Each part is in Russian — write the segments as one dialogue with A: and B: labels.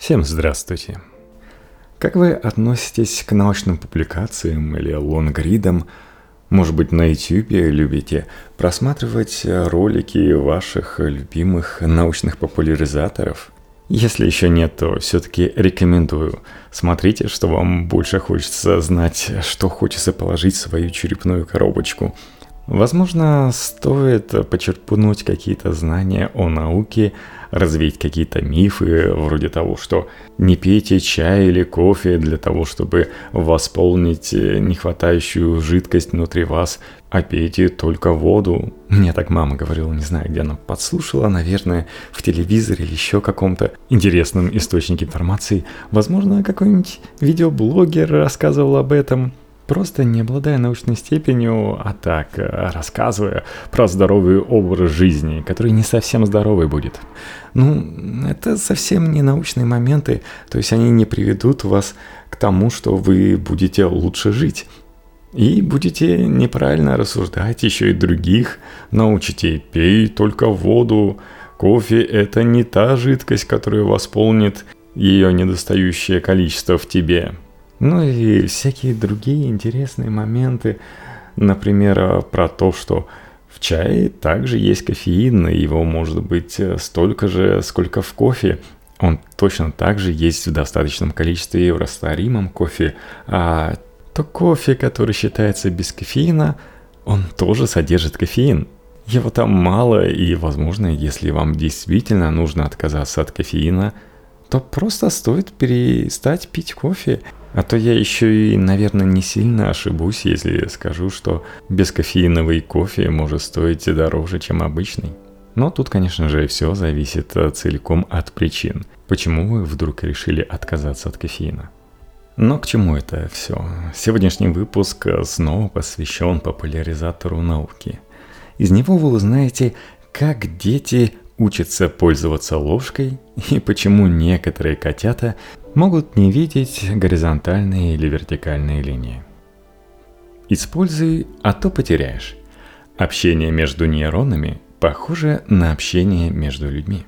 A: Всем здравствуйте. Как вы относитесь к научным публикациям или лонгридам? Может быть, на YouTube любите просматривать ролики ваших любимых научных популяризаторов? Если еще нет, то все-таки рекомендую. Смотрите, что вам больше хочется знать, что хочется положить в свою черепную коробочку – Возможно, стоит почерпнуть какие-то знания о науке, развеять какие-то мифы, вроде того, что не пейте чай или кофе для того, чтобы восполнить нехватающую жидкость внутри вас, а пейте только воду. Мне так мама говорила, не знаю, где она подслушала, наверное, в телевизоре или еще каком-то интересном источнике информации. Возможно, какой-нибудь видеоблогер рассказывал об этом – просто не обладая научной степенью, а так, э, рассказывая про здоровый образ жизни, который не совсем здоровый будет. Ну, это совсем не научные моменты, то есть они не приведут вас к тому, что вы будете лучше жить. И будете неправильно рассуждать еще и других, научите пей только воду, кофе – это не та жидкость, которая восполнит ее недостающее количество в тебе. Ну и всякие другие интересные моменты, например, э, про то, что в чае также есть кофеин, и его может быть э, столько же, сколько в кофе. Он точно так же есть в достаточном количестве и в растворимом кофе. А то кофе, который считается без кофеина, он тоже содержит кофеин. Его там мало, и, возможно, если вам действительно нужно отказаться от кофеина, то просто стоит перестать пить кофе – а то я еще и, наверное, не сильно ошибусь, если скажу, что бескофеиновый кофе может стоить дороже, чем обычный. Но тут, конечно же, все зависит э, целиком от причин, почему вы вдруг решили отказаться от кофеина. Но к чему это все? Сегодняшний выпуск снова посвящен популяризатору науки. Из него вы узнаете, как дети учатся пользоваться ложкой и почему некоторые котята могут не видеть горизонтальные или вертикальные линии. Используй, а то потеряешь. Общение между нейронами похоже на общение между людьми.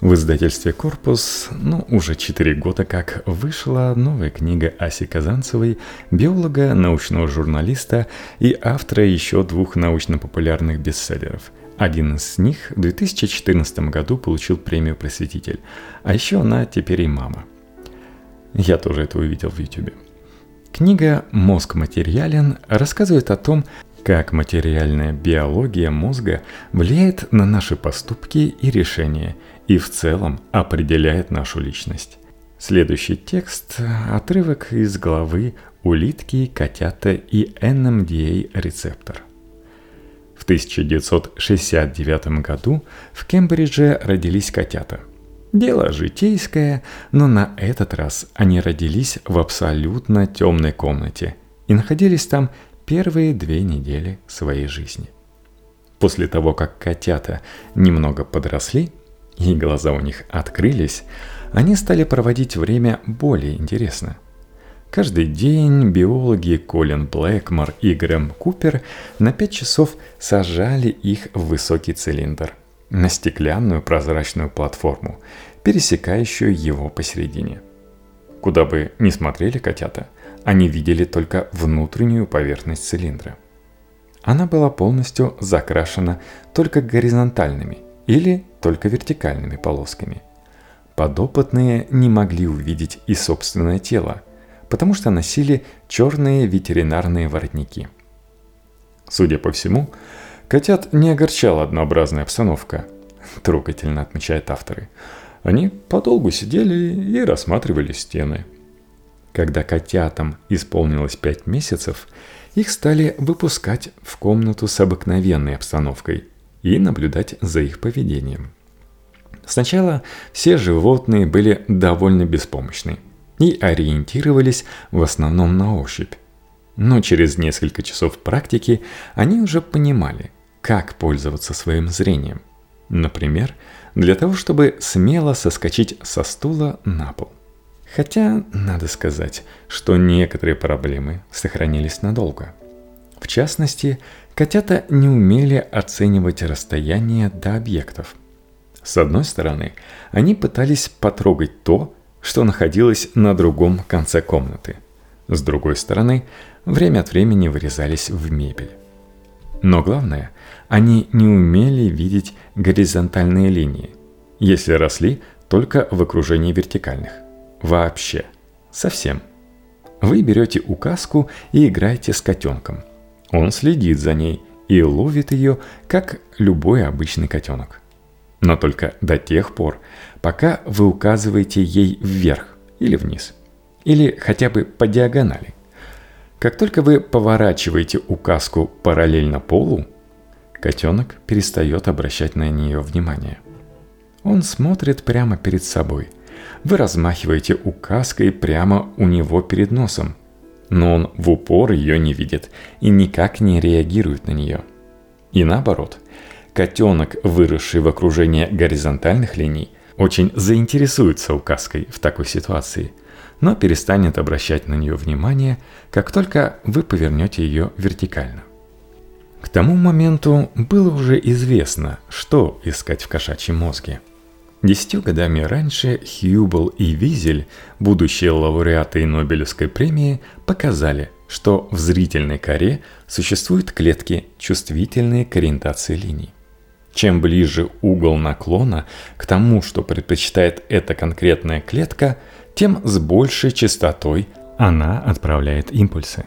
A: В издательстве «Корпус» ну, уже 4 года как вышла новая книга Аси Казанцевой, биолога, научного журналиста и автора еще двух научно-популярных бестселлеров. Один из них в 2014 году получил премию «Просветитель», а еще она теперь и мама – я тоже это увидел в YouTube. Книга «Мозг материален» рассказывает о том, как материальная биология мозга влияет на наши поступки и решения и в целом определяет нашу личность. Следующий текст – отрывок из главы «Улитки, котята и NMDA-рецептор». В 1969 году в Кембридже родились котята – Дело житейское, но на этот раз они родились в абсолютно темной комнате и находились там первые две недели своей жизни. После того, как котята немного подросли и глаза у них открылись, они стали проводить время более интересно. Каждый день биологи Колин Блэкмор и Грэм Купер на 5 часов сажали их в высокий цилиндр – на стеклянную прозрачную платформу, пересекающую его посередине. Куда бы ни смотрели котята, они видели только внутреннюю поверхность цилиндра. Она была полностью закрашена только горизонтальными или только вертикальными полосками. Подопытные не могли увидеть и собственное тело, потому что носили черные ветеринарные воротники. Судя по всему, Котят не огорчала однообразная обстановка, трогательно отмечают авторы. Они подолгу сидели и рассматривали стены. Когда котятам исполнилось пять месяцев, их стали выпускать в комнату с обыкновенной обстановкой и наблюдать за их поведением. Сначала все животные были довольно беспомощны и ориентировались в основном на ощупь. Но через несколько часов практики они уже понимали, как пользоваться своим зрением. Например, для того, чтобы смело соскочить со стула на пол. Хотя, надо сказать, что некоторые проблемы сохранились надолго. В частности, котята не умели оценивать расстояние до объектов. С одной стороны, они пытались потрогать то, что находилось на другом конце комнаты. С другой стороны, время от времени вырезались в мебель. Но главное, они не умели видеть горизонтальные линии, если росли только в окружении вертикальных. Вообще. Совсем. Вы берете указку и играете с котенком. Он следит за ней и ловит ее, как любой обычный котенок. Но только до тех пор, пока вы указываете ей вверх или вниз, или хотя бы по диагонали. Как только вы поворачиваете указку параллельно полу, котенок перестает обращать на нее внимание. Он смотрит прямо перед собой. Вы размахиваете указкой прямо у него перед носом, но он в упор ее не видит и никак не реагирует на нее. И наоборот, котенок, выросший в окружении горизонтальных линий, очень заинтересуется указкой в такой ситуации – но перестанет обращать на нее внимание, как только вы повернете ее вертикально. К тому моменту было уже известно, что искать в кошачьем мозге. Десятью годами раньше Хьюбл и Визель, будущие лауреаты Нобелевской премии, показали, что в зрительной коре существуют клетки, чувствительные к ориентации линий. Чем ближе угол наклона к тому, что предпочитает эта конкретная клетка, тем с большей частотой она отправляет импульсы.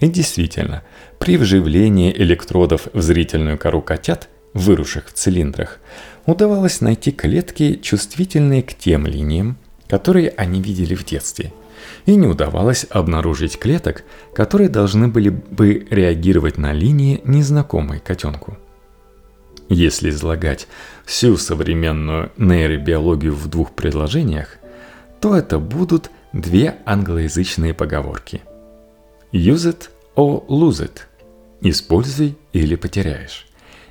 A: И действительно, при вживлении электродов в зрительную кору котят, выросших в цилиндрах, удавалось найти клетки, чувствительные к тем линиям, которые они видели в детстве. И не удавалось обнаружить клеток, которые должны были бы реагировать на линии, незнакомые котенку. Если излагать всю современную нейробиологию в двух предложениях, то это будут две англоязычные поговорки. Use it or lose it. Используй или потеряешь.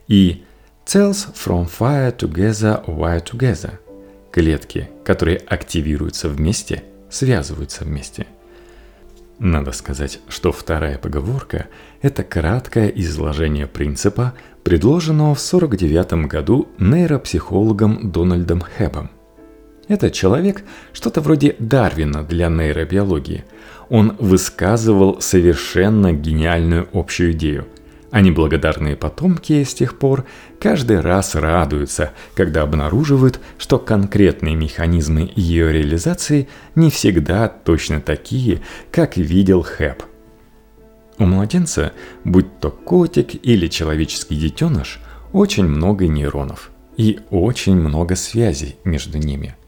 A: И cells from fire together wire together. Клетки, которые активируются вместе, связываются вместе. Надо сказать, что вторая поговорка – это краткое изложение принципа, предложенного в 1949 году нейропсихологом Дональдом Хэбом. Это человек, что-то вроде Дарвина для нейробиологии. Он высказывал совершенно гениальную общую идею. А неблагодарные потомки с тех пор каждый раз радуются, когда обнаруживают, что конкретные механизмы ее реализации не всегда точно такие, как видел Хэп. У младенца, будь то котик или человеческий детеныш, очень много нейронов и очень много связей между ними –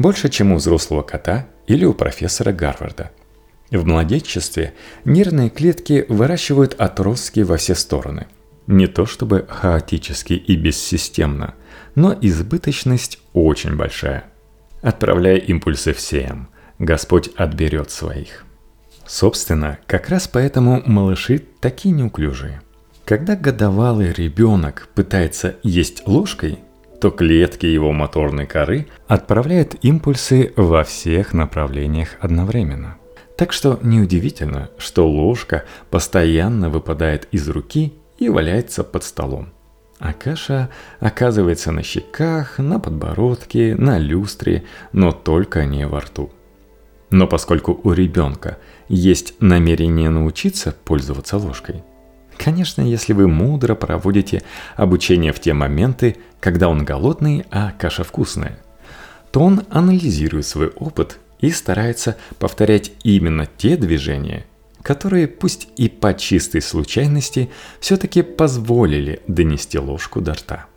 A: больше, чем у взрослого кота или у профессора Гарварда. В младенчестве нервные клетки выращивают отростки во все стороны. Не то чтобы хаотически и бессистемно, но избыточность очень большая. Отправляя импульсы всем, Господь отберет своих. Собственно, как раз поэтому малыши такие неуклюжие. Когда годовалый ребенок пытается есть ложкой, то клетки его моторной коры отправляют импульсы во всех направлениях одновременно. Так что неудивительно, что ложка постоянно выпадает из руки и валяется под столом. А каша оказывается на щеках, на подбородке, на люстре, но только не во рту. Но поскольку у ребенка есть намерение научиться пользоваться ложкой, Конечно, если вы мудро проводите обучение в те моменты, когда он голодный, а каша вкусная, то он анализирует свой опыт и старается повторять именно те движения, которые, пусть и по чистой случайности, все-таки позволили донести ложку до рта.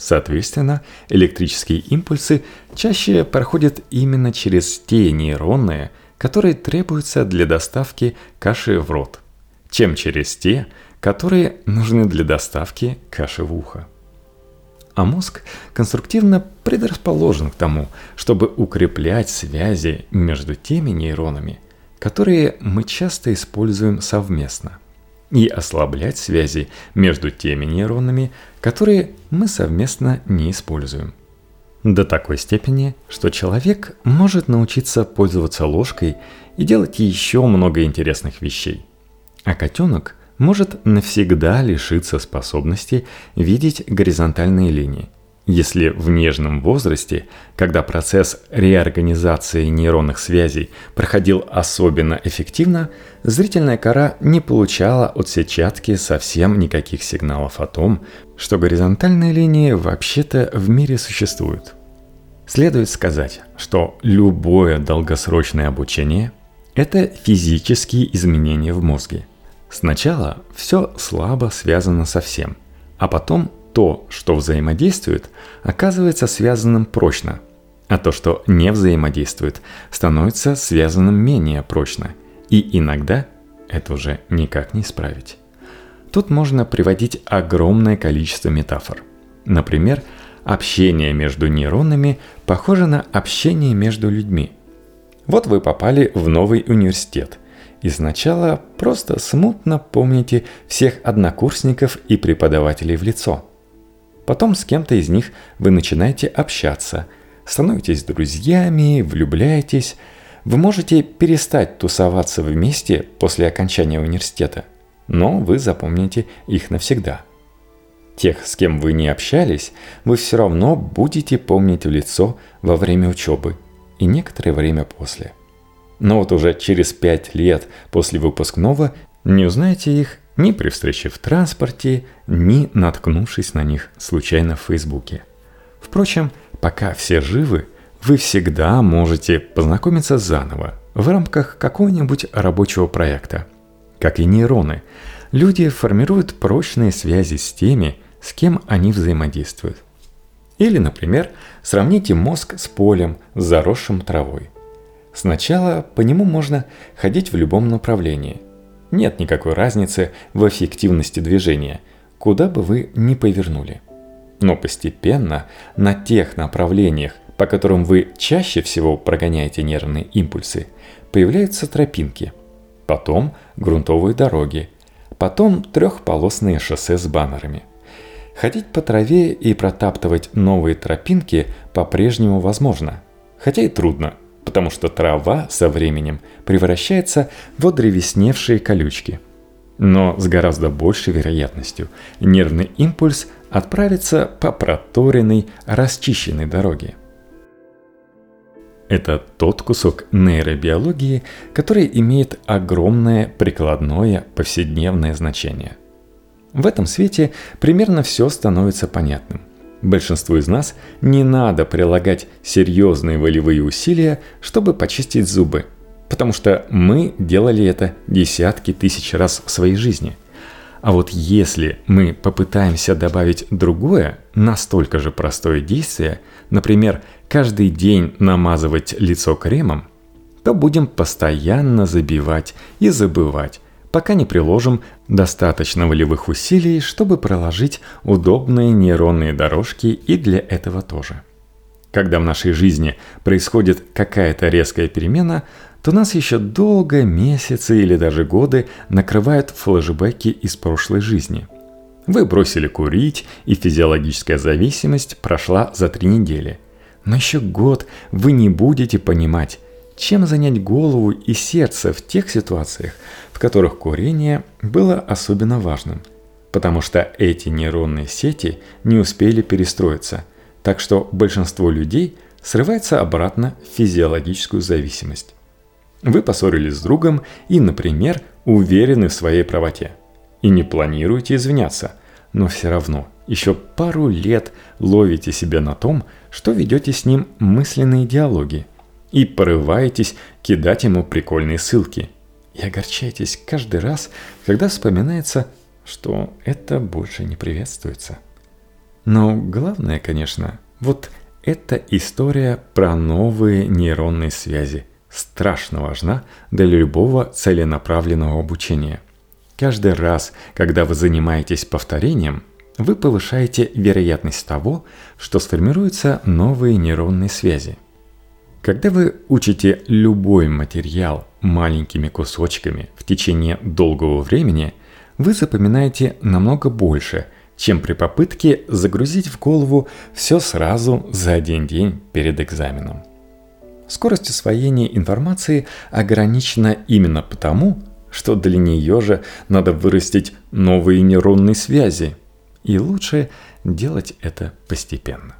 A: Соответственно, электрические импульсы чаще проходят именно через те нейронные, которые требуются для доставки каши в рот – чем через те, которые нужны для доставки каши в ухо. А мозг конструктивно предрасположен к тому, чтобы укреплять связи между теми нейронами, которые мы часто используем совместно, и ослаблять связи между теми нейронами, которые мы совместно не используем. До такой степени, что человек может научиться пользоваться ложкой и делать еще много интересных вещей. А котенок может навсегда лишиться способности видеть горизонтальные линии, Если в нежном возрасте, когда процесс реорганизации нейронных связей проходил особенно эффективно, зрительная кора не получала от сетчатки совсем никаких сигналов о том, что горизонтальные линии вообще-то в мире существуют. Следует сказать, что любое долгосрочное обучение – это физические изменения в мозге. Сначала все слабо связано со всем, а потом то, что взаимодействует, оказывается связанным прочно, а то, что не взаимодействует, становится связанным менее прочно, и иногда это уже никак не исправить. Тут можно приводить огромное количество метафор. Например, общение между нейронами похоже на общение между людьми. Вот вы попали в новый университет, и сначала просто смутно помните всех однокурсников и преподавателей в лицо – Потом с кем-то из них вы начинаете общаться, становитесь друзьями, влюбляетесь. Вы можете перестать тусоваться вместе после окончания университета, но вы запомните их навсегда. Тех, с кем вы не общались, вы все равно будете помнить в лицо во время учебы и некоторое время после. Но вот уже через пять лет после выпускного не узнаете их ни при встрече в транспорте, ни наткнувшись на них случайно в Фейсбуке. Впрочем, пока все живы, вы всегда можете познакомиться заново в рамках какого-нибудь рабочего проекта. Как и нейроны, люди формируют прочные связи с теми, с кем они взаимодействуют. Или, например, сравните мозг с полем, заросшим травой. Сначала по нему можно ходить в любом направлении – нет никакой разницы в эффективности движения, куда бы вы ни повернули. Но постепенно на тех направлениях, по которым вы чаще всего прогоняете нервные импульсы, появляются тропинки, потом грунтовые дороги, потом трехполосные шоссе с баннерами. Ходить по траве и протаптывать новые тропинки по-прежнему возможно, хотя и трудно – потому что трава со временем превращается в одревесневшие колючки. Но с гораздо большей вероятностью нервный импульс отправится по проторенной, расчищенной дороге. Это тот кусок нейробиологии, который имеет огромное прикладное повседневное значение. В этом свете примерно все становится понятным. Большинству из нас не надо прилагать серьезные волевые усилия, чтобы почистить зубы, потому что мы делали это десятки тысяч раз в своей жизни. А вот если мы попытаемся добавить другое, настолько же простое действие, например, каждый день намазывать лицо кремом, то будем постоянно забивать и забывать, пока не приложим достаточно волевых усилий, чтобы проложить удобные нейронные дорожки и для этого тоже. Когда в нашей жизни происходит какая-то резкая перемена, то нас еще долго, месяцы или даже годы накрывают флешбеки из прошлой жизни. Вы бросили курить, и физиологическая зависимость прошла за три недели. Но еще год вы не будете понимать, чем занять голову и сердце в тех ситуациях, в которых курение было особенно важным, потому что эти нейронные сети не успели перестроиться, так что большинство людей срывается обратно в физиологическую зависимость. Вы поссорились с другом и, например, уверены в своей правоте и не планируете извиняться, но все равно еще пару лет ловите себя на том, что ведете с ним мысленные диалоги – и порываетесь кидать ему прикольные ссылки. И огорчаетесь каждый раз, когда вспоминается, что это больше не приветствуется. Но главное, конечно, вот эта история про новые нейронные связи страшно важна для любого целенаправленного обучения. Каждый раз, когда вы занимаетесь повторением, вы повышаете вероятность того, что сформируются новые нейронные связи – когда вы учите любой материал маленькими кусочками в течение долгого времени, вы запоминаете намного больше, чем при попытке загрузить в голову все сразу за один день перед экзаменом. Скорость усвоения информации ограничена именно потому, что для нее же надо вырастить новые нейронные связи. И лучше делать это постепенно.